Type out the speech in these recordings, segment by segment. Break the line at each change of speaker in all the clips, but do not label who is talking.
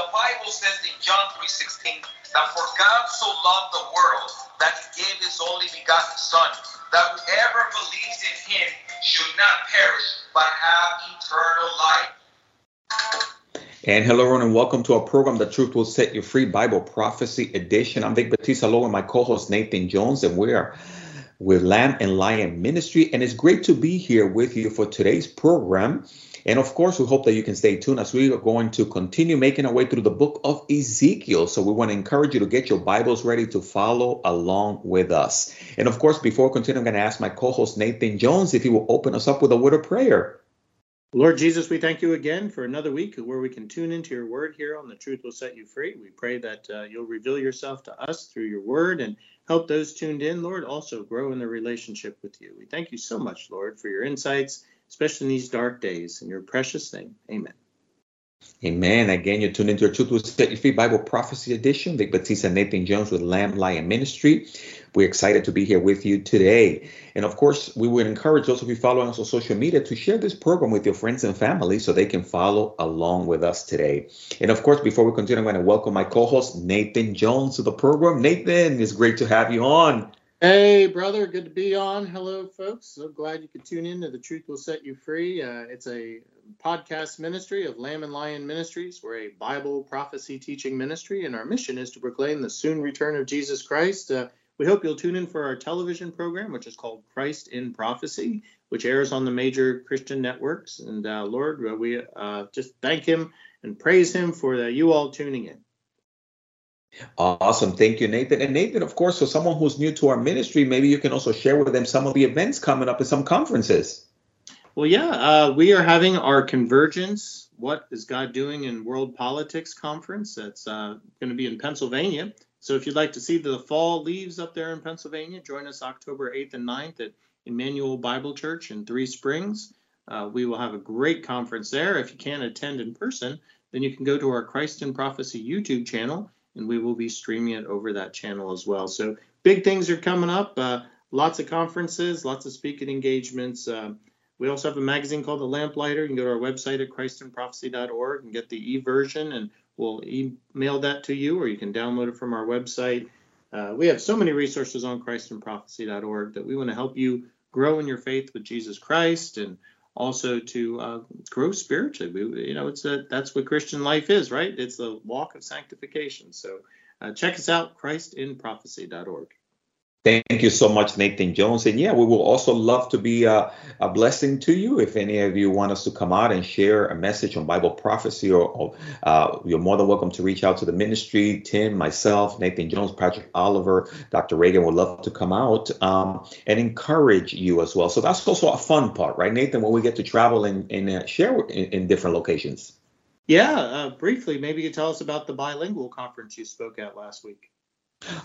The Bible says in John 3:16 that for God so loved the world that he gave his only begotten Son, that whoever believes in him should not perish but have eternal life.
And hello, everyone, and welcome to our program, The Truth Will Set You Free Bible Prophecy Edition. I'm Vic Batista along with my co host Nathan Jones, and we are with Lamb and Lion Ministry. And it's great to be here with you for today's program. And of course, we hope that you can stay tuned as we are going to continue making our way through the book of Ezekiel. So we want to encourage you to get your Bibles ready to follow along with us. And of course, before we continue, I'm going to ask my co host Nathan Jones if he will open us up with a word of prayer.
Lord Jesus, we thank you again for another week where we can tune into your word here on The Truth Will Set You Free. We pray that uh, you'll reveal yourself to us through your word and help those tuned in, Lord, also grow in their relationship with you. We thank you so much, Lord, for your insights especially in these dark days. In your precious name, amen.
Amen. Again, you're tuned into your Truth Will Set You Free Bible Prophecy Edition. Vic Batista Nathan Jones with Lamb Lion Ministry. We're excited to be here with you today. And of course, we would encourage those of you following us on social media to share this program with your friends and family so they can follow along with us today. And of course, before we continue, I'm going to welcome my co host, Nathan Jones, to the program. Nathan, it's great to have you on.
Hey, brother, good to be on. Hello, folks. So glad you could tune in to The Truth Will Set You Free. Uh, it's a podcast ministry of Lamb and Lion Ministries. We're a Bible prophecy teaching ministry, and our mission is to proclaim the soon return of Jesus Christ. Uh, we hope you'll tune in for our television program, which is called Christ in Prophecy, which airs on the major Christian networks. And uh, Lord, uh, we uh, just thank Him and praise Him for you all tuning in.
Awesome. Thank you, Nathan. And Nathan, of course, for someone who's new to our ministry, maybe you can also share with them some of the events coming up and some conferences.
Well, yeah, uh, we are having our Convergence What is God Doing in World Politics conference. That's uh, going to be in Pennsylvania. So if you'd like to see the fall leaves up there in Pennsylvania, join us October 8th and 9th at Emmanuel Bible Church in Three Springs. Uh, we will have a great conference there. If you can't attend in person, then you can go to our Christ in Prophecy YouTube channel and we will be streaming it over that channel as well. So big things are coming up. Uh, lots of conferences, lots of speaking engagements. Uh, we also have a magazine called The Lamplighter. You can go to our website at christinprophecy.org and get the e-version, and we'll email that to you, or you can download it from our website. Uh, we have so many resources on christinprophecy.org that we want to help you grow in your faith with Jesus Christ and also to uh, grow spiritually. We, you know, it's a, that's what Christian life is, right? It's the walk of sanctification. So uh, check us out, christinprophecy.org.
Thank you so much, Nathan Jones. And yeah, we will also love to be a, a, blessing to you. If any of you want us to come out and share a message on Bible prophecy, or, or uh, you're more than welcome to reach out to the ministry. Tim, myself, Nathan Jones, Patrick Oliver, Dr. Reagan would love to come out um, and encourage you as well. So that's also a fun part, right, Nathan, when we get to travel and, and uh, share in, in, different locations.
Yeah, uh, briefly, maybe you tell us about the bilingual conference you spoke at last week.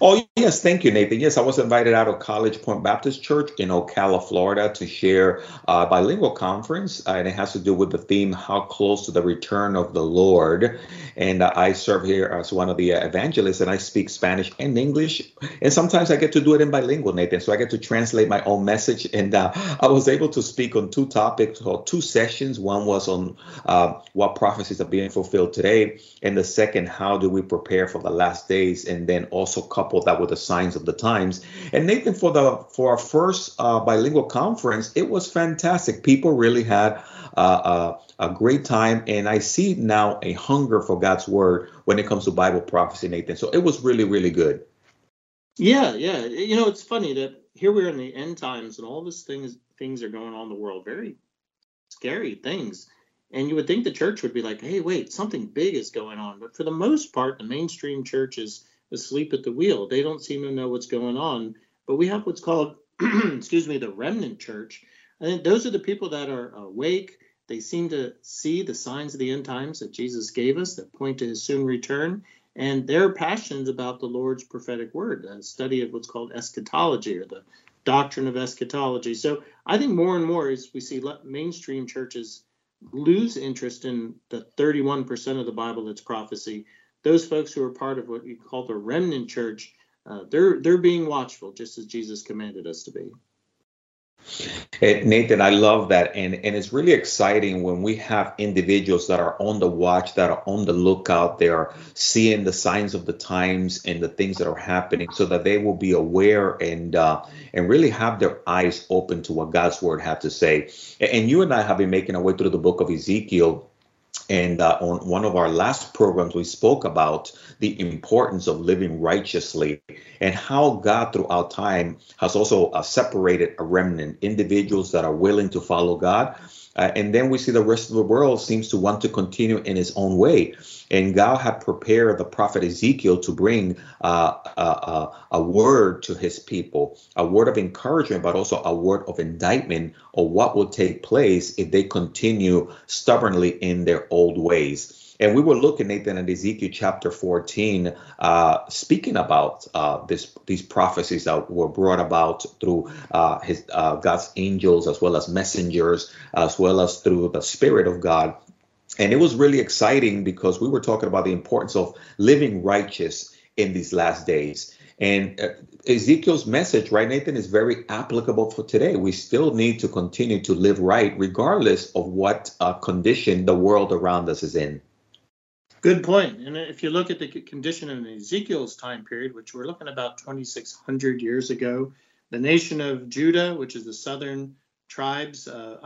Oh, yes. Thank you, Nathan. Yes, I was invited out of College Point Baptist Church in Ocala, Florida to share a bilingual conference. Uh, and it has to do with the theme, How Close to the Return of the Lord. And uh, I serve here as one of the uh, evangelists, and I speak Spanish and English. And sometimes I get to do it in bilingual, Nathan. So I get to translate my own message. And uh, I was able to speak on two topics or two sessions. One was on uh, what prophecies are being fulfilled today. And the second, how do we prepare for the last days? And then also couple that were the signs of the times. And Nathan, for the for our first uh, bilingual conference, it was fantastic. People really had uh, a, a great time, and I see now a hunger for God's word when it comes to Bible prophecy, Nathan. So it was really, really good.
Yeah, yeah. You know, it's funny that here we are in the end times, and all these things things are going on in the world. Very scary things. And you would think the church would be like, hey, wait, something big is going on. But for the most part, the mainstream church is asleep at the wheel. They don't seem to know what's going on. But we have what's called, excuse me, the remnant church. Think those are the people that are awake. They seem to see the signs of the end times that Jesus gave us that point to his soon return. And they're passionate about the Lord's prophetic word, a study of what's called eschatology or the doctrine of eschatology. So I think more and more as we see mainstream churches lose interest in the 31% of the Bible that's prophecy, those folks who are part of what you call the remnant church, uh, they're they're being watchful, just as Jesus commanded us to be.
Nathan, I love that. And, and it's really exciting when we have individuals that are on the watch, that are on the lookout, they are seeing the signs of the times and the things that are happening so that they will be aware and uh, and really have their eyes open to what God's word had to say. And you and I have been making our way through the book of Ezekiel and uh, on one of our last programs, we spoke about the importance of living righteously and how God, throughout time, has also uh, separated a remnant, individuals that are willing to follow God. Uh, and then we see the rest of the world seems to want to continue in its own way. And God had prepared the prophet Ezekiel to bring uh, a, a, a, word to his people, a word of encouragement, but also a word of indictment of what will take place if they continue stubbornly in their old ways. And we were looking, Nathan, at Ezekiel chapter 14, uh, speaking about uh, this, these prophecies that were brought about through uh, his uh, God's angels, as well as messengers, as well as through the Spirit of God and it was really exciting because we were talking about the importance of living righteous in these last days. And uh, Ezekiel's message, right, Nathan, is very applicable for today. We still need to continue to live right, regardless of what uh, condition the world around us is in.
Good point. And if you look at the condition in Ezekiel's time period, which we're looking about 2,600 years ago, the nation of Judah, which is the southern tribes, uh,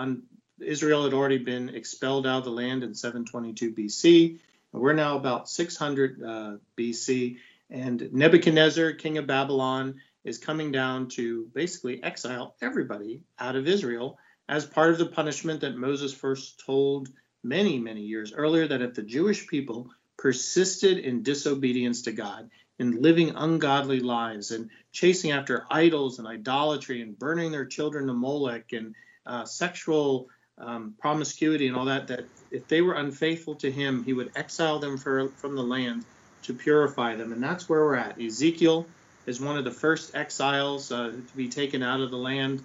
Israel had already been expelled out of the land in 722 BC. We're now about 600 uh, BC, and Nebuchadnezzar, king of Babylon, is coming down to basically exile everybody out of Israel as part of the punishment that Moses first told many, many years earlier that if the Jewish people persisted in disobedience to God, in living ungodly lives, and chasing after idols and idolatry, and burning their children to Molech, and uh, sexual um, promiscuity and all that, that if they were unfaithful to him, he would exile them for, from the land to purify them. And that's where we're at. Ezekiel is one of the first exiles uh, to be taken out of the land.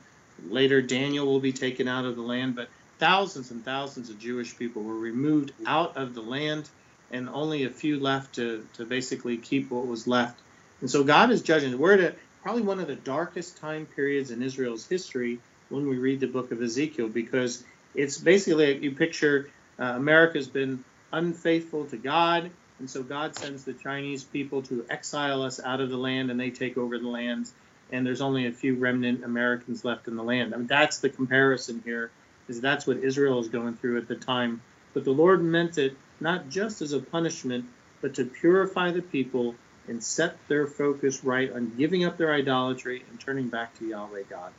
Later, Daniel will be taken out of the land. But thousands and thousands of Jewish people were removed out of the land, and only a few left to, to basically keep what was left. And so God is judging. We're at probably one of the darkest time periods in Israel's history when we read the book of Ezekiel because it's basically you picture uh, America's been unfaithful to God, and so God sends the Chinese people to exile us out of the land, and they take over the land, and there's only a few remnant Americans left in the land. I mean, that's the comparison here, is that's what Israel is going through at the time. But the Lord meant it not just as a punishment, but to purify the people and set their focus right on giving up their idolatry and turning back to Yahweh God.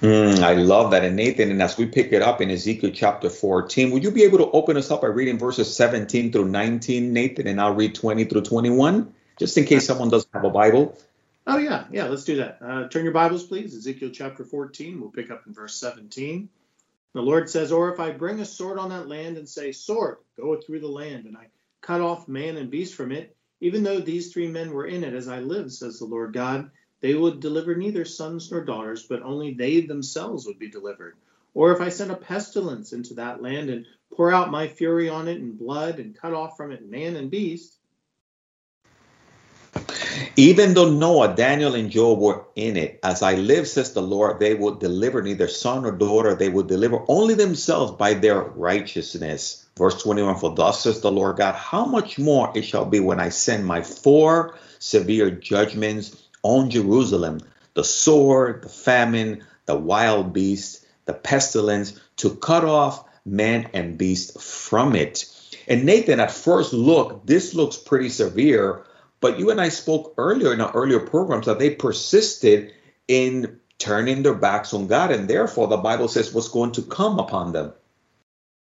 Mm, I love that. And Nathan, and as we pick it up in Ezekiel chapter 14, would you be able to open us up by reading verses 17 through 19, Nathan, and I'll read 20 through 21, just in case someone doesn't have a Bible?
Oh, yeah. Yeah, let's do that. Uh, turn your Bibles, please. Ezekiel chapter 14. We'll pick up in verse 17. The Lord says, Or if I bring a sword on that land and say, Sword, go through the land, and I cut off man and beast from it, even though these three men were in it, as I live, says the Lord God, they would deliver neither sons nor daughters, but only they themselves would be delivered. Or if I send a pestilence into that land and pour out my fury on it in blood and cut off from it man and beast.
Even though Noah, Daniel, and Job were in it, as I live, says the Lord, they would deliver neither son nor daughter. They would deliver only themselves by their righteousness. Verse 21 For thus says the Lord God, how much more it shall be when I send my four severe judgments on Jerusalem the sword, the famine, the wild beast, the pestilence, to cut off man and beast from it. And Nathan, at first look, this looks pretty severe, but you and I spoke earlier in our earlier programs that they persisted in turning their backs on God, and therefore the Bible says what's going to come upon them.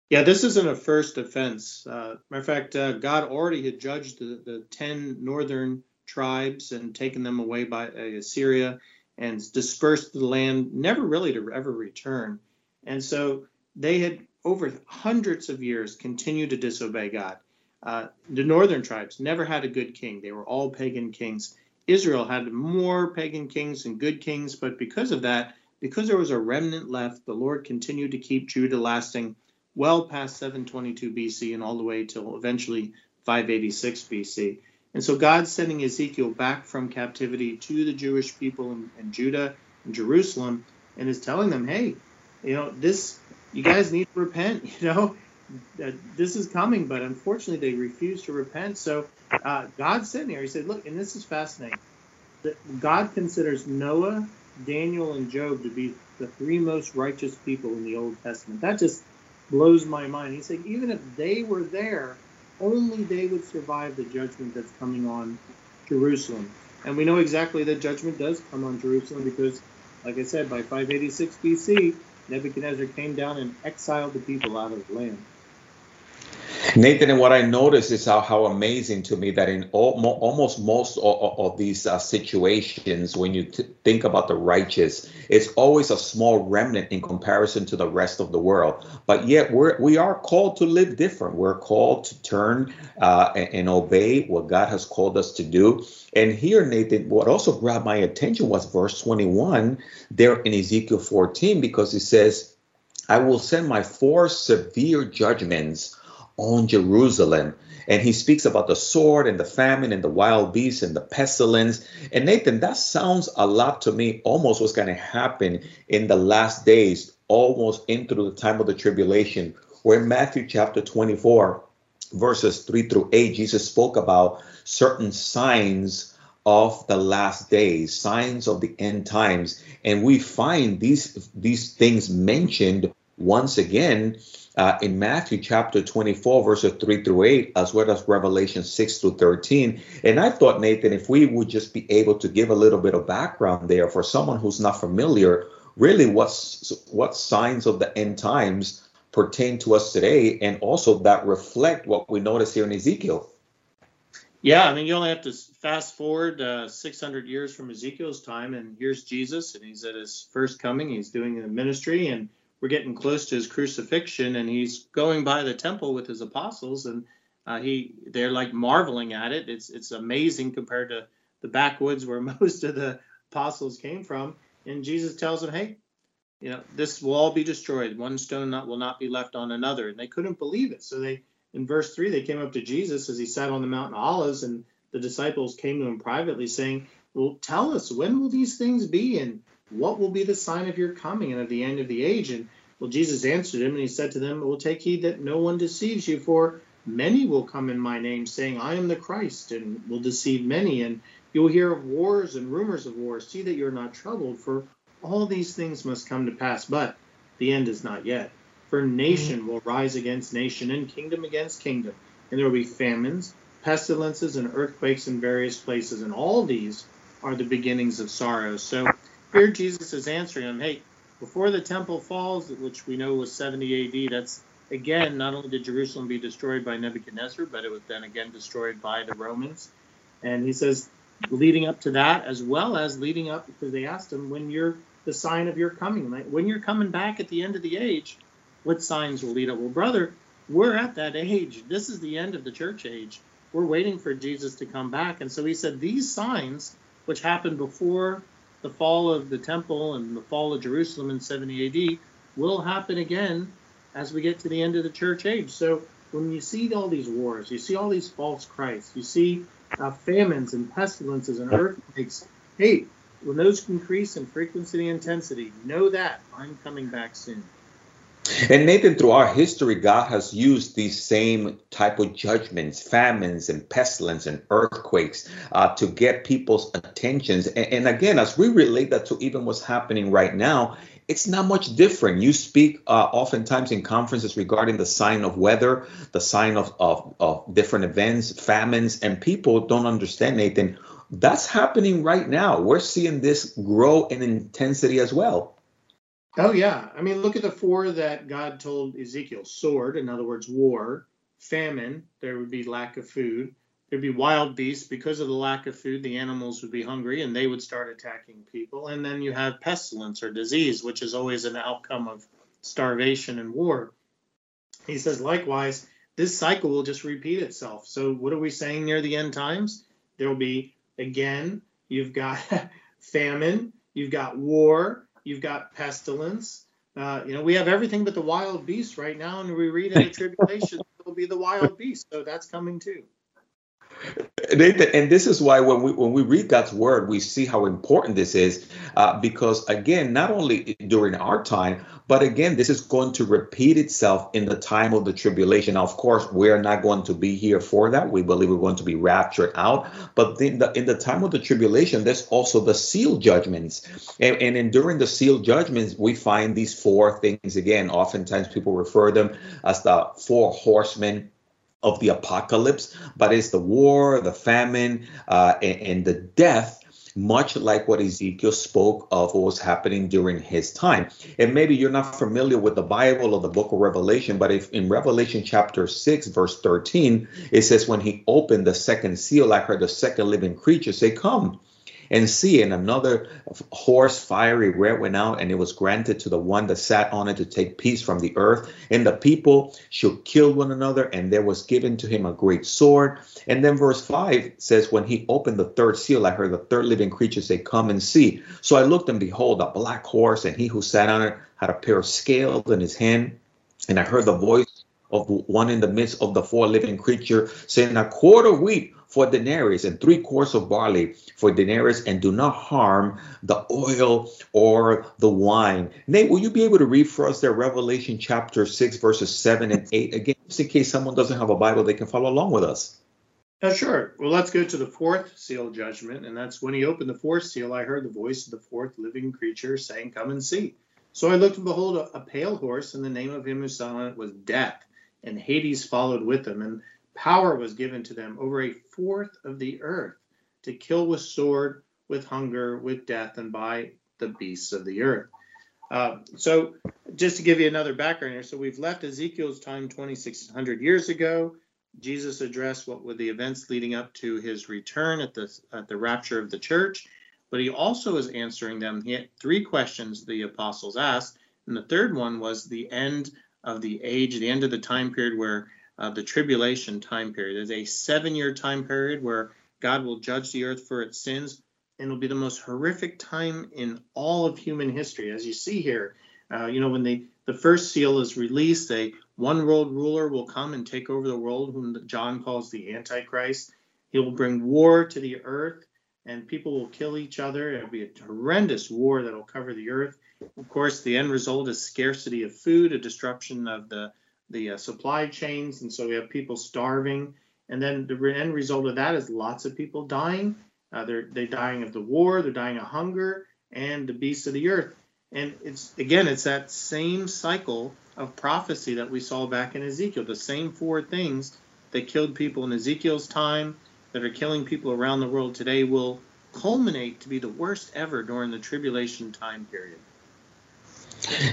Yeah, this isn't a first offense. Uh, matter of fact, uh, God already had judged the, the 10 northern tribes and taken them away by uh, Assyria and dispersed the land, never really to ever return. And so they had, over hundreds of years, continued to disobey God. Uh, the northern tribes never had a good king, they were all pagan kings. Israel had more pagan kings and good kings, but because of that, because there was a remnant left, the Lord continued to keep Judah lasting well past 722 BC and all the way till eventually 586 BC. And so God's sending Ezekiel back from captivity to the Jewish people in, in Judah and Jerusalem and is telling them, hey, you know, this, you guys need to repent, you know, uh, this is coming, but unfortunately they refuse to repent. So uh, God's sitting here. He said, look, and this is fascinating. That God considers Noah, Daniel, and Job to be the three most righteous people in the Old Testament. That just blows my mind. He said, even if they were there, only they would survive the judgment that's coming on Jerusalem. And we know exactly that judgment does come on Jerusalem because, like I said, by 586 BC, Nebuchadnezzar came down and exiled the people out of the land.
Nathan, and what I notice is how, how amazing to me that in all, mo, almost most of, of these uh, situations, when you t- think about the righteous, it's always a small remnant in comparison to the rest of the world. But yet we're, we are called to live different. We're called to turn uh, and, and obey what God has called us to do. And here, Nathan, what also grabbed my attention was verse 21 there in Ezekiel 14, because it says, I will send my four severe judgments on Jerusalem. And he speaks about the sword and the famine and the wild beasts and the pestilence. And Nathan, that sounds a lot to me, almost what's going to happen in the last days, almost into the time of the tribulation, where in Matthew chapter 24, verses 3 through 8, Jesus spoke about certain signs of the last days, signs of the end times. And we find these, these things mentioned once again uh, in Matthew chapter 24, verses 3 through 8, as well as Revelation 6 through 13. And I thought, Nathan, if we would just be able to give a little bit of background there for someone who's not familiar, really what's what signs of the end times pertain to us today, and also that reflect what we notice here in Ezekiel.
Yeah, I mean, you only have to fast forward uh, 600 years from Ezekiel's time, and here's Jesus, and he's at his first coming. He's doing the ministry, and we're getting close to his crucifixion, and he's going by the temple with his apostles, and uh, he they're like marveling at it. It's it's amazing compared to the backwoods where most of the apostles came from. And Jesus tells them, "Hey, you know this will all be destroyed. One stone not, will not be left on another." And they couldn't believe it. So they in verse three they came up to Jesus as he sat on the mountain of Olives, and the disciples came to him privately, saying, "Well, tell us when will these things be, and what will be the sign of your coming and of the end of the age? And well, Jesus answered him, and he said to them, Well, take heed that no one deceives you, for many will come in my name, saying, I am the Christ, and will deceive many. And you will hear of wars and rumors of wars. See that you're not troubled, for all these things must come to pass, but the end is not yet. For nation mm-hmm. will rise against nation, and kingdom against kingdom, and there will be famines, pestilences, and earthquakes in various places, and all these are the beginnings of sorrow. So here Jesus is answering him, hey, before the temple falls, which we know was 70 AD, that's again, not only did Jerusalem be destroyed by Nebuchadnezzar, but it was then again destroyed by the Romans. And he says, leading up to that, as well as leading up, because they asked him, when you're the sign of your coming, when you're coming back at the end of the age, what signs will lead up? Well, brother, we're at that age. This is the end of the church age. We're waiting for Jesus to come back. And so he said, these signs, which happened before the fall of the temple and the fall of Jerusalem in 70 AD will happen again as we get to the end of the church age. So when you see all these wars, you see all these false Christs, you see uh, famines and pestilences and earthquakes. Hey, when those increase in frequency and intensity, know that I'm coming back soon.
And Nathan, through our history, God has used these same type of judgments, famines and pestilence and earthquakes uh, to get people's attentions. And, and, again, as we relate that to even what's happening right now, it's not much different. You speak uh, oftentimes in conferences regarding the sign of weather, the sign of, of, of different events, famines, and people don't understand, Nathan. That's happening right now. We're seeing this grow in intensity as well.
Oh yeah, I mean, look at the four that God told Ezekiel: sword, in other words, war; famine, there would be lack of food; there'd be wild beasts because of the lack of food. The animals would be hungry and they would start attacking people. And then you have pestilence or disease, which is always an outcome of starvation and war. He says, likewise, this cycle will just repeat itself. So what are we saying near the end times? There will be again. You've got famine. You've got war You've got pestilence. Uh, you know, we have everything but the wild beast right now, and we read in the tribulation it'll be the wild beast. So that's coming too.
Nathan, and this is why when we when we read God's word, we see how important this is, uh, because again, not only during our time, but again, this is going to repeat itself in the time of the tribulation. Now, of course, we're not going to be here for that. We believe we're going to be raptured out, but in the in the time of the tribulation, there's also the seal judgments, and, and in during the seal judgments, we find these four things again. Oftentimes, people refer them as the four horsemen of the apocalypse, but it's the war, the famine, uh, and, and, the death, much like what Ezekiel spoke of what was happening during his time. And maybe you're not familiar with the Bible or the book of Revelation, but if in Revelation chapter 6, verse 13, it says, When he opened the second seal, I heard the second living creature say, Come and see. And another horse, fiery red, went out, and it was granted to the one that sat on it to take peace from the earth. And the people should kill one another, and there was given to him a great sword. And then verse 5 says, When he opened the third seal, I heard the third living creature say, Come and see. So I looked, and behold, a black horse, and he who sat on it had a pair of scales in his hand. And I heard the voice of one in the midst of the four living creature saying, A quarter of wheat for denarius and three quarts of barley for denarius, and do not harm the oil or the wine. Nate, will you be able to read for us there Revelation chapter 6, verses 7 and 8? Again, just in case someone doesn't have a Bible, they can follow along with us.
Uh, sure. Well, let's go to the fourth seal judgment. And that's when he opened the fourth seal, I heard the voice of the fourth living creature saying, Come and see. So I looked and behold a, a pale horse, and the name of him who sat on it was Death, and Hades followed with them, And Power was given to them over a fourth of the earth to kill with sword, with hunger, with death, and by the beasts of the earth. Uh, so, just to give you another background here, so we've left Ezekiel's time 2,600 years ago. Jesus addressed what were the events leading up to his return at the at the rapture of the church, but he also is answering them. He had three questions the apostles asked, and the third one was the end of the age, the end of the time period where uh, the tribulation time period. There's a seven year time period where God will judge the earth for its sins, and it'll be the most horrific time in all of human history. As you see here, uh, you know, when the, the first seal is released, a one world ruler will come and take over the world, whom John calls the Antichrist. He will bring war to the earth, and people will kill each other. It'll be a horrendous war that will cover the earth. Of course, the end result is scarcity of food, a disruption of the the uh, supply chains, and so we have people starving. And then the end result of that is lots of people dying. Uh, they're they're dying of the war, they're dying of hunger, and the beasts of the earth. And it's again, it's that same cycle of prophecy that we saw back in Ezekiel. The same four things that killed people in Ezekiel's time, that are killing people around the world today, will culminate to be the worst ever during the tribulation time period.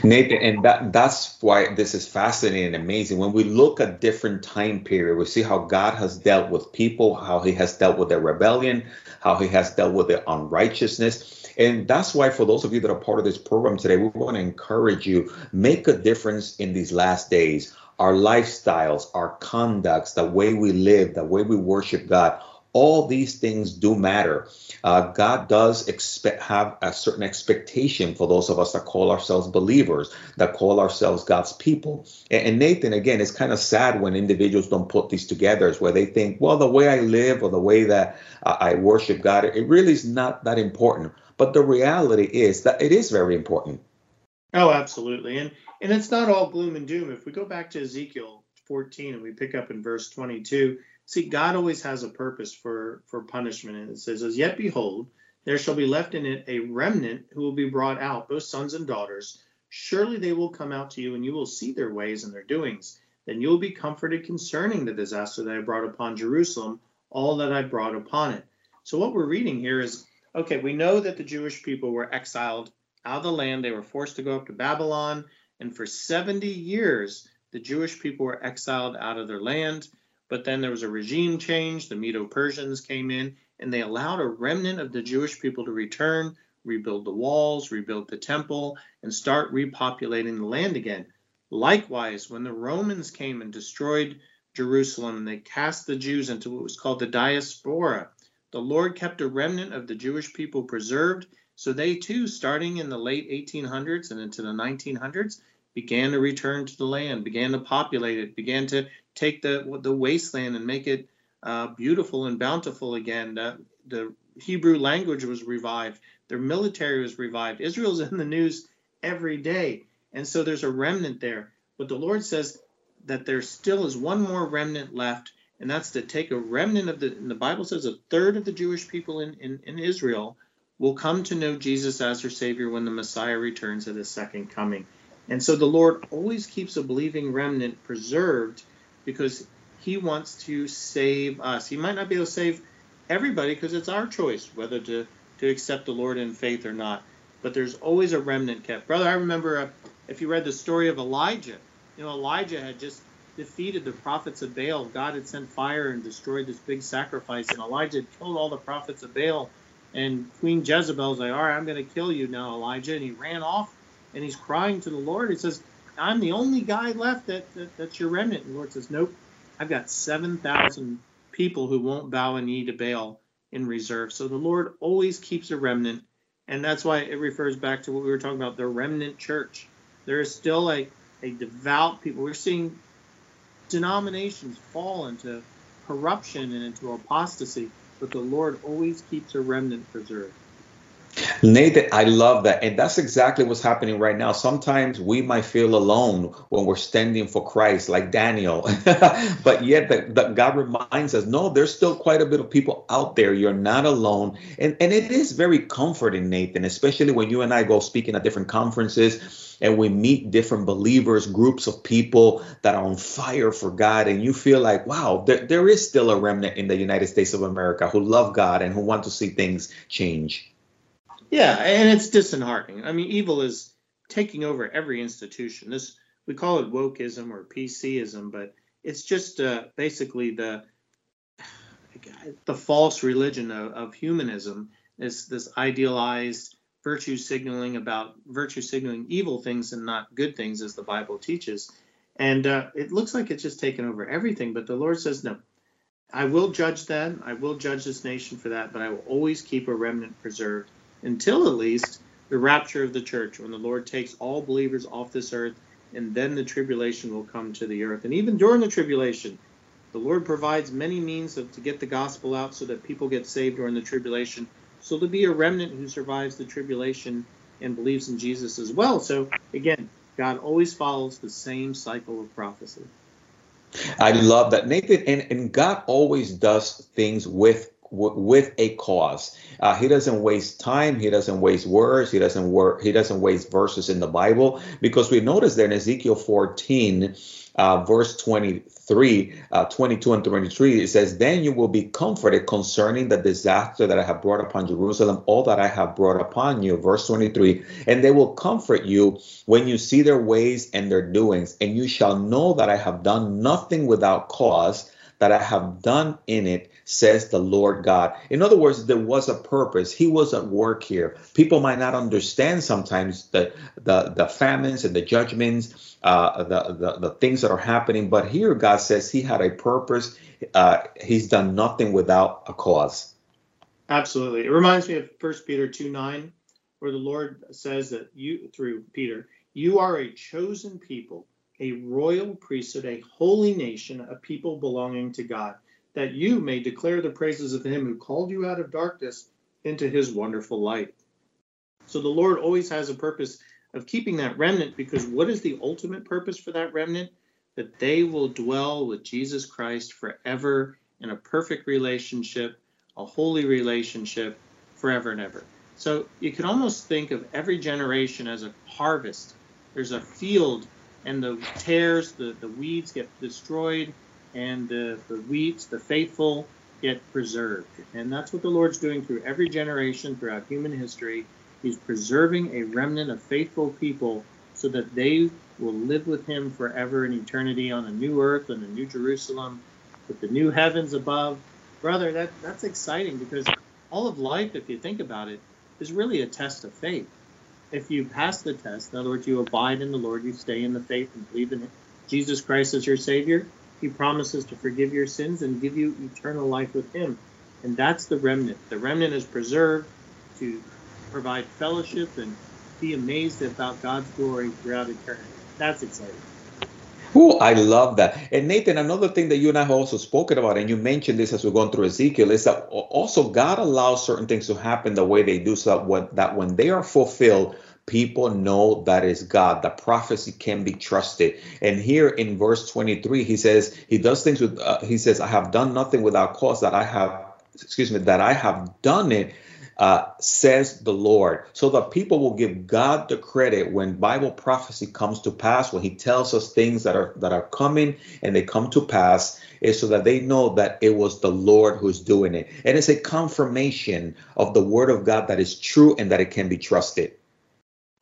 Nathan, and that, that's why this is fascinating and amazing. When we look at different time period, we see how God has dealt with people, how he has dealt with their rebellion, how he has dealt with their unrighteousness. And that's why for those of you that are part of this program today, we want to encourage you, make a difference in these last days. Our lifestyles, our conducts, the way we live, the way we worship God, all these things do matter. Uh, God does expect have a certain expectation for those of us that call ourselves believers, that call ourselves God's people. And, and Nathan, again, it's kind of sad when individuals don't put these together, where they think, well, the way I live or the way that uh, I worship God, it really is not that important. But the reality is that it is very important.
Oh, absolutely. And and it's not all gloom and doom. If we go back to Ezekiel 14 and we pick up in verse 22, See, God always has a purpose for, for punishment. And it says, As yet behold, there shall be left in it a remnant who will be brought out, both sons and daughters. Surely they will come out to you, and you will see their ways and their doings. Then you will be comforted concerning the disaster that I brought upon Jerusalem, all that I brought upon it. So, what we're reading here is okay, we know that the Jewish people were exiled out of the land. They were forced to go up to Babylon. And for 70 years, the Jewish people were exiled out of their land. But then there was a regime change. The Medo Persians came in and they allowed a remnant of the Jewish people to return, rebuild the walls, rebuild the temple, and start repopulating the land again. Likewise, when the Romans came and destroyed Jerusalem and they cast the Jews into what was called the diaspora, the Lord kept a remnant of the Jewish people preserved. So they too, starting in the late 1800s and into the 1900s, began to return to the land, began to populate it, began to take the the wasteland and make it uh, beautiful and bountiful again. Uh, the Hebrew language was revived. Their military was revived. Israel's in the news every day. And so there's a remnant there. But the Lord says that there still is one more remnant left, and that's to take a remnant of the, the Bible says a third of the Jewish people in, in, in Israel will come to know Jesus as their Savior when the Messiah returns at his second coming. And so the Lord always keeps a believing remnant preserved because he wants to save us. He might not be able to save everybody because it's our choice whether to, to accept the Lord in faith or not. But there's always a remnant kept. Brother, I remember uh, if you read the story of Elijah, you know, Elijah had just defeated the prophets of Baal. God had sent fire and destroyed this big sacrifice, and Elijah had killed all the prophets of Baal. And Queen Jezebel's like, All right, I'm going to kill you now, Elijah. And he ran off and he's crying to the Lord. He says, I'm the only guy left that, that that's your remnant. And the Lord says, Nope, I've got 7,000 people who won't bow a knee to Baal in reserve. So the Lord always keeps a remnant. And that's why it refers back to what we were talking about the remnant church. There is still a, a devout people. We're seeing denominations fall into corruption and into apostasy, but the Lord always keeps a remnant preserved.
Nathan, I love that. And that's exactly what's happening right now. Sometimes we might feel alone when we're standing for Christ, like Daniel. but yet the, the, God reminds us, no, there's still quite a bit of people out there. You're not alone. And, and it is very comforting, Nathan, especially when you and I go speaking at different conferences and we meet different believers, groups of people that are on fire for God. And you feel like, wow, there, there is still a remnant in the United States of America who love God and who want to see things change.
Yeah, and it's disheartening. I mean, evil is taking over every institution. This we call it wokeism or PCism, but it's just uh, basically the the false religion of, of humanism. Is this idealized virtue signaling about virtue signaling evil things and not good things, as the Bible teaches. And uh, it looks like it's just taken over everything. But the Lord says, no, I will judge them. I will judge this nation for that, but I will always keep a remnant preserved until at least the rapture of the church, when the Lord takes all believers off this earth, and then the tribulation will come to the earth. And even during the tribulation, the Lord provides many means of, to get the gospel out so that people get saved during the tribulation. So to be a remnant who survives the tribulation and believes in Jesus as well. So again, God always follows the same cycle of prophecy.
I love that, Nathan. And, and God always does things with with a cause. Uh, he doesn't waste time. He doesn't waste words. He doesn't work. He doesn't waste verses in the Bible because we notice there in Ezekiel 14, uh, verse 23, uh, 22 and 23, it says, "Then you will be comforted concerning the disaster that I have brought upon Jerusalem, all that I have brought upon you." Verse 23, and they will comfort you when you see their ways and their doings, and you shall know that I have done nothing without cause that I have done in it, says the Lord God. In other words, there was a purpose. He was at work here. People might not understand sometimes the the, the famines and the judgments, uh, the, the the things that are happening. But here, God says He had a purpose. Uh, he's done nothing without a cause.
Absolutely. It reminds me of First Peter two nine, where the Lord says that you through Peter, you are a chosen people a royal priesthood, a holy nation, a people belonging to God, that you may declare the praises of him who called you out of darkness into his wonderful light. So the Lord always has a purpose of keeping that remnant because what is the ultimate purpose for that remnant? That they will dwell with Jesus Christ forever in a perfect relationship, a holy relationship forever and ever. So you can almost think of every generation as a harvest. There's a field and the tares, the, the weeds get destroyed, and the, the wheats, the faithful, get preserved. And that's what the Lord's doing through every generation throughout human history. He's preserving a remnant of faithful people so that they will live with Him forever in eternity on a new earth and a new Jerusalem with the new heavens above. Brother, that, that's exciting because all of life, if you think about it, is really a test of faith if you pass the test, in other words, you abide in the Lord, you stay in the faith and believe in Jesus Christ as your Savior, He promises to forgive your sins and give you eternal life with Him. And that's the remnant. The remnant is preserved to provide fellowship and be amazed about God's glory throughout eternity. That's exciting.
Oh, I love that. And Nathan, another thing that you and I have also spoken about, and you mentioned this as we're going through Ezekiel, is that also God allows certain things to happen the way they do, so that when, that when they are fulfilled, people know that is God. The prophecy can be trusted. And here in verse 23, he says, he does things with, uh, he says, I have done nothing without cause that I have, excuse me, that I have done it uh, says the Lord. So that people will give God the credit when Bible prophecy comes to pass, when He tells us things that are that are coming and they come to pass, is so that they know that it was the Lord who's doing it. And it's a confirmation of the word of God that is true and that it can be trusted.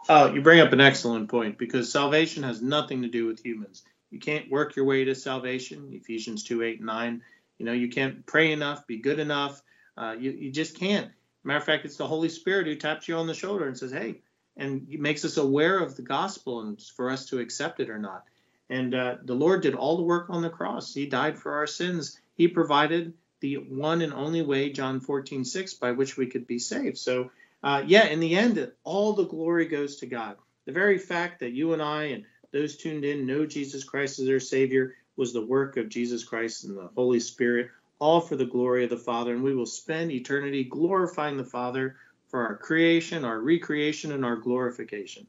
Oh, you bring up an excellent point because salvation has nothing to do with humans. You can't work your way to salvation. Ephesians 2 8 9. You know, you can't pray enough, be good enough. Uh, you, you just can't. Matter of fact, it's the Holy Spirit who taps you on the shoulder and says, "Hey," and makes us aware of the gospel and for us to accept it or not. And uh, the Lord did all the work on the cross. He died for our sins. He provided the one and only way, John 14, 6, by which we could be saved. So, uh, yeah, in the end, all the glory goes to God. The very fact that you and I and those tuned in know Jesus Christ as their Savior was the work of Jesus Christ and the Holy Spirit all for the glory of the Father, and we will spend eternity glorifying the Father for our creation, our recreation, and our glorification.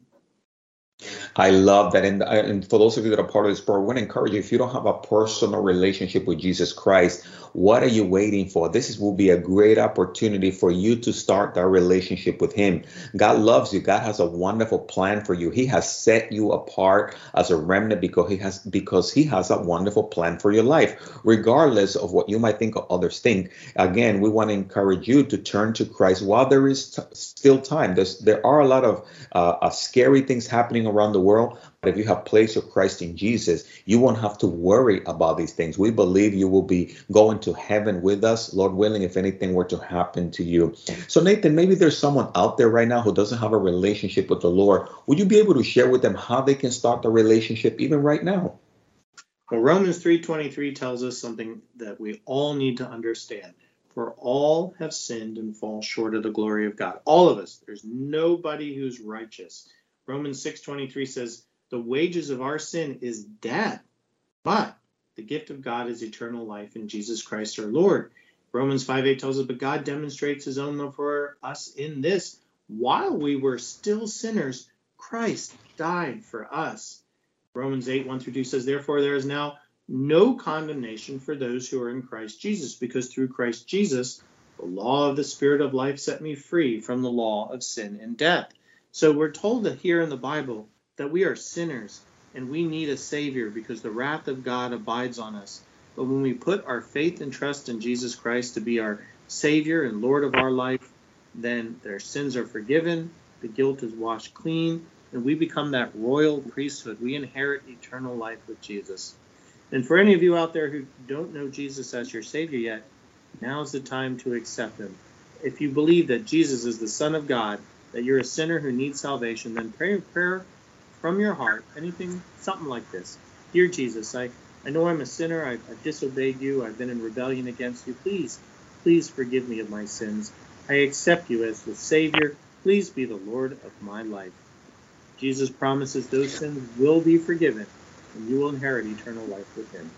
I love that. And, and for those of you that are part of this program, I want to encourage you if you don't have a personal relationship with Jesus Christ, what are you waiting for? This is, will be a great opportunity for you to start that relationship with Him. God loves you. God has a wonderful plan for you. He has set you apart as a remnant because He has because He has a wonderful plan for your life, regardless of what you might think or others think. Again, we want to encourage you to turn to Christ while there is t- still time. There's, there are a lot of uh, uh, scary things happening around the world, if you have placed your Christ in Jesus, you won't have to worry about these things. We believe you will be going to heaven with us, Lord willing, if anything were to happen to you. So, Nathan, maybe there's someone out there right now who doesn't have a relationship with the Lord. Would you be able to share with them how they can start the relationship even right now?
Well, Romans 3:23 tells us something that we all need to understand. For all have sinned and fall short of the glory of God. All of us. There's nobody who's righteous. Romans 6:23 says, the wages of our sin is death, but the gift of God is eternal life in Jesus Christ our Lord. Romans 5 8 tells us, But God demonstrates his own love for us in this while we were still sinners, Christ died for us. Romans 8 1 through 2 says, Therefore, there is now no condemnation for those who are in Christ Jesus, because through Christ Jesus, the law of the Spirit of life set me free from the law of sin and death. So we're told that here in the Bible that we are sinners and we need a Savior because the wrath of God abides on us. But when we put our faith and trust in Jesus Christ to be our Savior and Lord of our life, then their sins are forgiven, the guilt is washed clean, and we become that royal priesthood. We inherit eternal life with Jesus. And for any of you out there who don't know Jesus as your Savior yet, now is the time to accept Him. If you believe that Jesus is the Son of God, that you're a sinner who needs salvation, then pray a prayer from your heart, anything, something like this. Dear Jesus, I, I know I'm a sinner. I've, I've disobeyed you. I've been in rebellion against you. Please, please forgive me of my sins. I accept you as the Savior. Please be the Lord of my life. Jesus promises those sins will be forgiven, and you will inherit eternal life with him.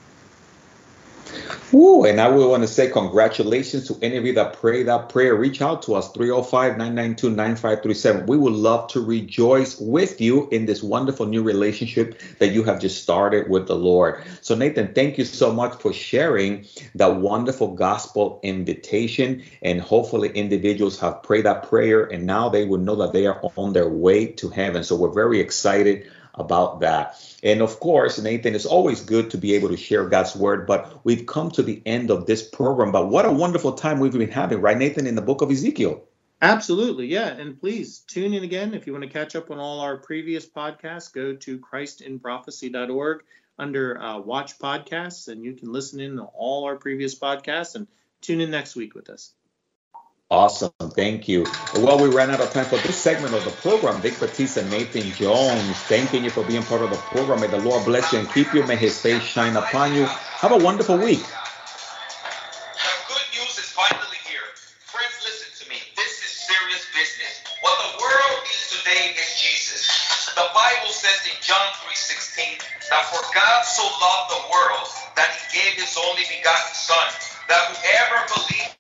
Ooh, and I would want to say congratulations to any of you that pray that prayer. Reach out to us, 305 992 9537. We would love to rejoice with you in this wonderful new relationship that you have just started with the Lord. So, Nathan, thank you so much for sharing that wonderful gospel invitation. And hopefully, individuals have prayed that prayer and now they will know that they are on their way to heaven. So, we're very excited about that. And of course, Nathan, it's always good to be able to share God's word, but we've come to the end of this program. But what a wonderful time we've been having, right, Nathan, in the book of Ezekiel.
Absolutely, yeah. And please tune in again. If you want to catch up on all our previous podcasts, go to christinprophecy.org under uh, Watch Podcasts, and you can listen in to all our previous podcasts and tune in next week with us.
Awesome. Thank you. Well, we ran out of time for this segment of the program. Vic Batista, Nathan Jones, thanking you for being part of the program. May the Lord bless you and keep you. May his face shine upon you. Have a wonderful week.
The good news is finally here. Friends, listen to me. This is serious business. What the world needs today is Jesus. The Bible says in John 3:16
that for God so loved the world that he gave his only begotten Son, that whoever believes